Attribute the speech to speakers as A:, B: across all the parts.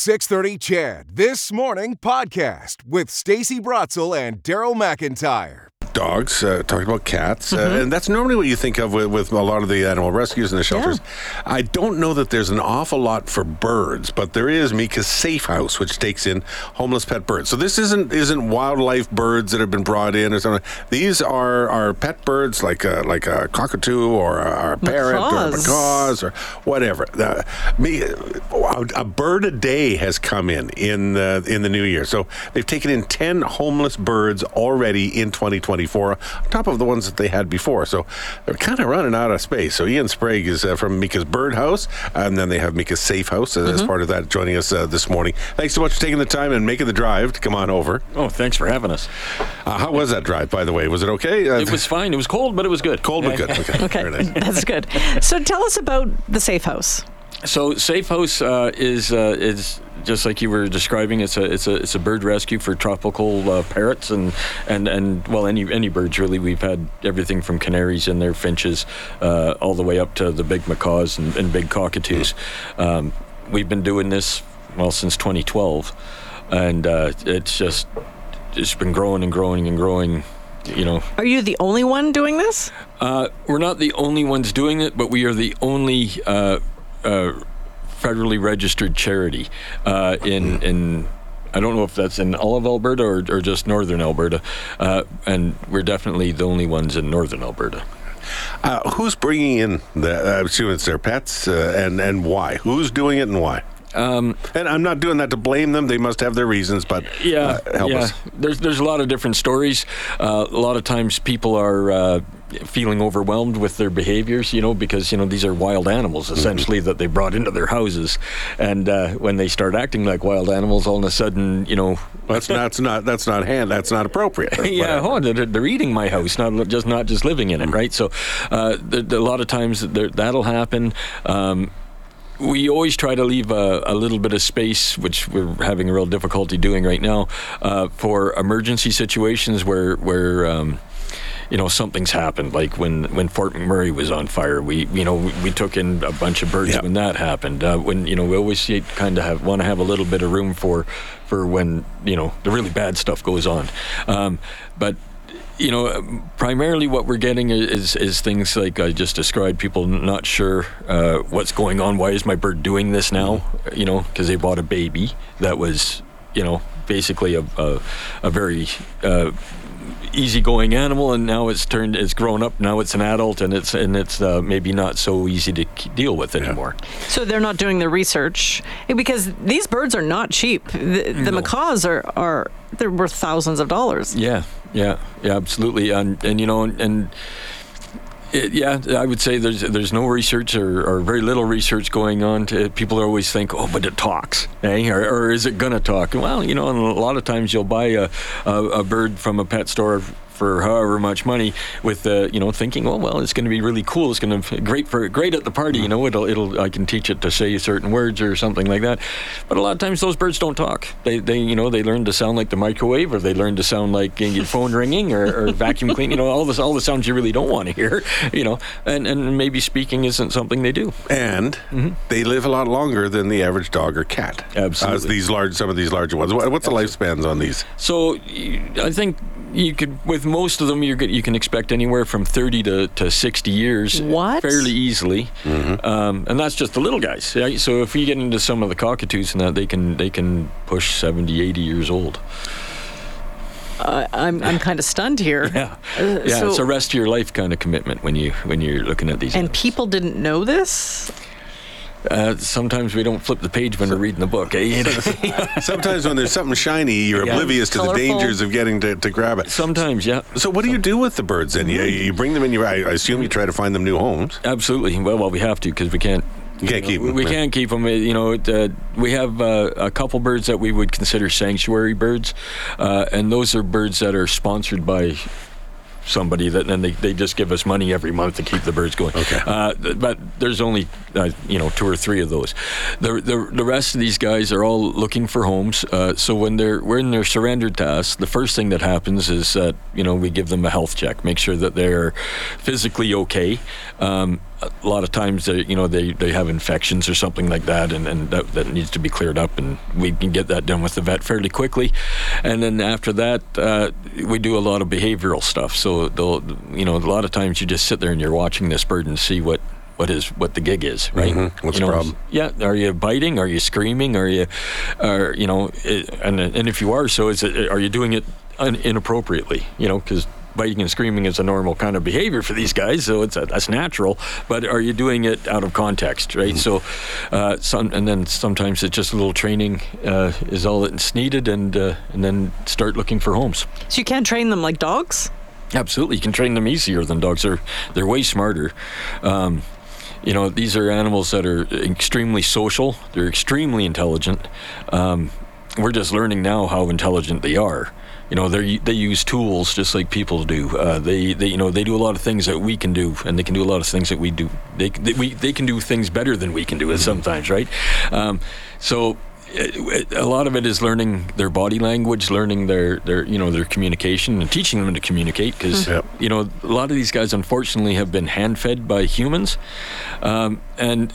A: 630 CHED This Morning podcast with Stacey Brotzel and Daryl McIntyre.
B: Dogs, uh, talking about cats, uh, and that's normally what you think of with, with a lot of the animal rescues and the shelters. I don't know that there's an awful lot for birds, but there is Meika's Safe House, which takes in homeless pet birds. So this isn't isn't wildlife birds that have been brought in or something. These are are pet birds like a, like a cockatoo or a, a parrot or a
C: Macaws.
B: macaws or whatever. Uh, me, a, bird a day has come in in the in the new year. So they've taken in ten homeless birds already in 2024, on top of the ones that they had before. So they're kind of running out of space. So Ian Sprague is uh, from Meika's Bird House, and then they have Meika's Safe House uh, as part of that, joining us uh, this morning. Thanks so much for taking the time and making the drive to come on over.
D: Oh, thanks for having us.
B: Uh, how was that drive, by the way? Was it okay? Uh,
D: It was fine. It was cold, but it was good.
B: cold but good. Okay,
C: Okay,
B: very nice.
C: that's good. So tell us about the safe house.
D: So Safe House uh, is uh, is just like you were describing. It's a it's a it's a bird rescue for tropical uh, parrots and and and well any any birds really. We've had everything from canaries in there, finches, uh, all the way up to the big macaws and, and big cockatoos. Um, we've been doing this well since 2012, and uh, it's just it's been growing and growing and growing. You know,
C: Are you the only one doing this?
D: Uh, we're not the only ones doing it, but we are the only uh, uh, federally registered charity uh, in in. I don't know if that's in all of Alberta or, or just northern Alberta, uh, and we're definitely the only ones in northern Alberta.
B: Uh, who's bringing in the? I assume it's their pets, uh, and and why? Who's doing it and why?
D: Um,
B: And I'm not doing that to blame them. They must have their reasons, but
D: yeah,
B: uh, help
D: yeah.
B: us.
D: There's there's a lot of different stories. Uh, a lot of times people are uh, feeling overwhelmed with their behaviors, you know, because you know these are wild animals
B: Mm-hmm.
D: essentially that they brought into their houses, and uh, when they start acting like wild animals, all of a sudden, you know,
B: That's not, that's not that's not hand. That's not appropriate.
D: yeah, oh, they're, they're eating my house, not just not just living in it, right? So, uh, the, the- a lot of times there, that'll happen. Um, we always try to leave a, a little bit of space, which we're having a real difficulty doing right now, uh, for emergency situations where where. Um, you know something's happened like when when Fort McMurray was on fire we you know we, we took in a bunch of birds
B: Yeah.
D: when that happened uh, when you know we always kind of have want to have a little bit of room for for when you know the really bad stuff goes on um, but you know, primarily what we're getting is is things like I just described. People not sure uh, what's going on. Why is my bird doing this now? You know, because they bought a baby that was, you know, basically a a, a very uh, easygoing animal, and now it's turned, it's grown up. Now it's an adult, and it's and it's uh, maybe not so easy to deal with anymore.
C: So they're not doing the research Eh, because these birds are not cheap. The, the macaws are are they're worth thousands of dollars.
D: Yeah, yeah, yeah, absolutely. And and you know, and, it, yeah, I would say there's there's no research or, or very little research going on. To people always think, oh, but it talks, eh? or, or is it gonna talk? Well, you know, and a lot of times you'll buy a, a, a bird from a pet store for however much money with uh, you know thinking oh well it's going to be really cool it's going to great for great at the party you know it'll it'll I can teach it to say certain words or something like that but a lot of times those birds don't talk they they you know they learn to sound like the microwave or they learn to sound like your phone ringing or, or vacuum clean you know all this all the sounds you really don't want to hear you know and and maybe speaking isn't something they do
B: And they live a lot longer than the average dog or cat.
D: Absolutely.
B: As these large, some of these larger ones. What, what's the lifespans on these?
D: So I think you could, with most of them, you're, you can expect anywhere from 30 to, to 60 years.
C: What?
D: Fairly easily, um, and that's just the little guys. Right? So if you get into some of the cockatoos and that, they can they can push 70, 80 years old.
C: Uh, I'm I'm kind of stunned here.
D: Yeah,
C: Uh,
D: yeah.
C: so-
D: it's a rest of your life kind of commitment when you when you're looking at these.
C: And
D: animals.
C: people didn't know this.
D: Uh, sometimes we don't flip the page when we're reading the book. Eh?
B: Sometimes when there's something shiny, you're
D: Yeah.
B: oblivious to
C: Colorful.
B: the dangers of getting to, to grab it.
D: Sometimes, yeah.
B: So what do you do with the birds then? You, you bring them in. You, I I assume you try to find them new homes.
D: Absolutely. Well, well, we have to because we can't.
B: You can't keep
D: we,
B: them.
D: we can't keep them. You know, uh, we have uh, a couple birds that we would consider sanctuary birds, uh, and those are birds that are sponsored by somebody that then they, they just give us money every month to keep the birds going.
B: Okay.
D: Uh, th- but there's only uh, you know two or three of those. The, the the rest of these guys are all looking for homes. Uh, so when they're when they're surrendered to us, the first thing that happens is that you know we give them a health check, make sure that they're physically okay. Um, a lot of times, they, you know, they, they have infections or something like that, and, and that, that needs to be cleared up, and we can get that done with the vet fairly quickly. And then after that, uh, we do a lot of behavioral stuff. So, they'll, you know, a lot of times you just sit there and you're watching this bird and see what what is what the gig is, right?
B: Mhm. What's
D: you
B: the problem?
D: Yeah, are you biting? Are you screaming? Are you, are you know, and and if you are, so is it? Are you doing it inappropriately? You know, because biting and screaming is a normal kind of behavior for these guys, so it's that's natural. But are you doing it out of context, right? So, uh, some and then sometimes it's just a little training uh, is all that's needed, and uh, and then start looking for homes.
C: So you can't train them like dogs?
D: Absolutely, you can train them easier than dogs. They're they're way smarter. Um, you know, these are animals that are extremely social. They're extremely intelligent. Um, we're just learning now how intelligent they are. You know, they they use tools just like people do. Uh, they they you know they do a lot of things that we can do, and they can do a lot of things that we do. They they, we, they can do things better than we can do it sometimes, right? Um, so a lot of it is learning their body language, learning their, their you know their communication, and teaching them to communicate. Because
B: Yep.
D: you know a lot of these guys, unfortunately, have been hand fed by humans, um, and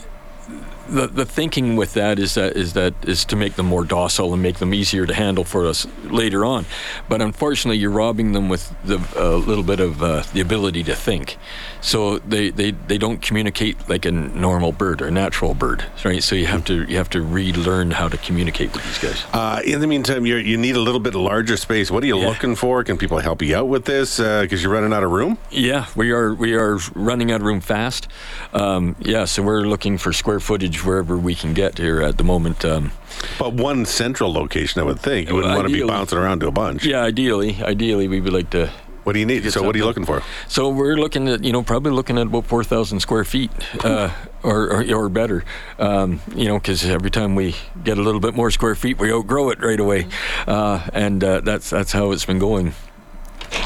D: the the thinking with that is that is that is to make them more docile and make them easier to handle for us later on. But unfortunately, you're robbing them with the a little bit of uh, the ability to think. So they, they, they don't communicate like a normal bird or a natural bird, right? So you have to you have to relearn how to communicate with these guys.
B: Uh, in the meantime, you you need a little bit larger space. What are you
D: Yeah.
B: looking for? Can people help you out with this? Because you're running out of room.
D: Yeah, we are we are running out of room fast. Um, yeah, so we're looking for square footage wherever we can get here at the moment. Um,
B: But one central location, I would think. You wouldn't
D: Well,
B: want to be bouncing around to a bunch.
D: yeah, ideally, ideally we would like to.
B: What do you need?
D: Get
B: So, what are you looking for?
D: So we're looking at you know probably looking at about four thousand square feet. Uh, or, or, or better, um, you know, because every time we get a little bit more square feet, we outgrow it right away, uh, and uh, that's that's how it's been going.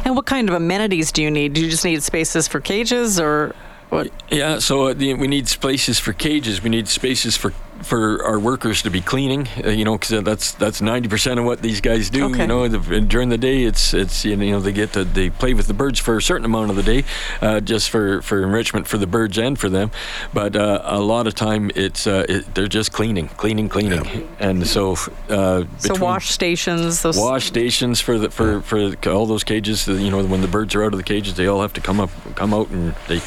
C: And what kind of amenities do you need? Do you just need spaces for cages or what?
D: Yeah, so uh, we need spaces for cages. We need spaces for for our workers to be cleaning. Uh, you know, because that's that's ninety percent of what these guys do.
C: Okay.
D: You know, the, during the day, it's it's you know they get to they play with the birds for a certain amount of the day, uh, just for for enrichment for the birds and for them. But uh, a lot of time, it's uh, it, they're just cleaning, cleaning, cleaning, and so uh,
C: So wash stations, those
D: wash stations for the for for all those cages. You know, when the birds are out of the cages, they all have to come up, come out, and they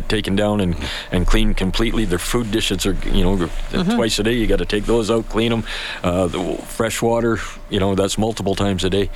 D: get taken down and and cleaned completely. Their food dishes are you know twice a day. You got to take those out, clean them. Uh, the fresh water, you know, that's multiple times a day.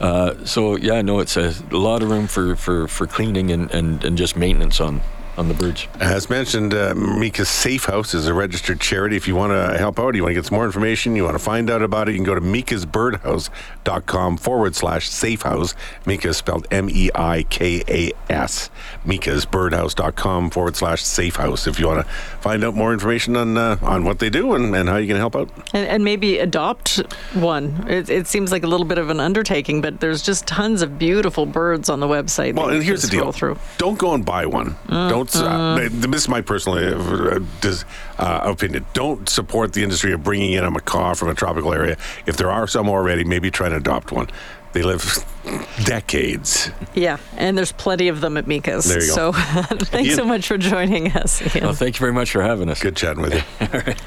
D: Uh, so yeah, no, it's a lot of room for for for cleaning and and and just maintenance on on the birds.
B: As mentioned, uh, Meika's Safe House is a registered charity. If you want to help out, you want to get some more information, you want to find out about it, you can go to meikasbirdhouse.com forward slash safe house. Meika is spelled M E I K A S. Meikasbirdhouse.com forward slash safe house. If you want to find out more information on uh, on what they do and, and how you can help out.
C: and, and maybe adopt one. It, it seems like a little bit of an undertaking, but there's just tons of beautiful birds on the website.
B: Well, and here's the deal:
C: scroll Through.
B: don't go and buy one. Don't. Uh, this is my personal uh, uh, opinion. Don't support the industry of bringing in a macaw from a tropical area. If there are some already, maybe try and adopt one. They live decades.
C: Yeah, and there's plenty of them at Meika's.
B: There you go.
C: So thanks
B: Ian.
C: so much for joining us. Ian.
D: Well, thank you very much for having us.
B: Good chatting with you.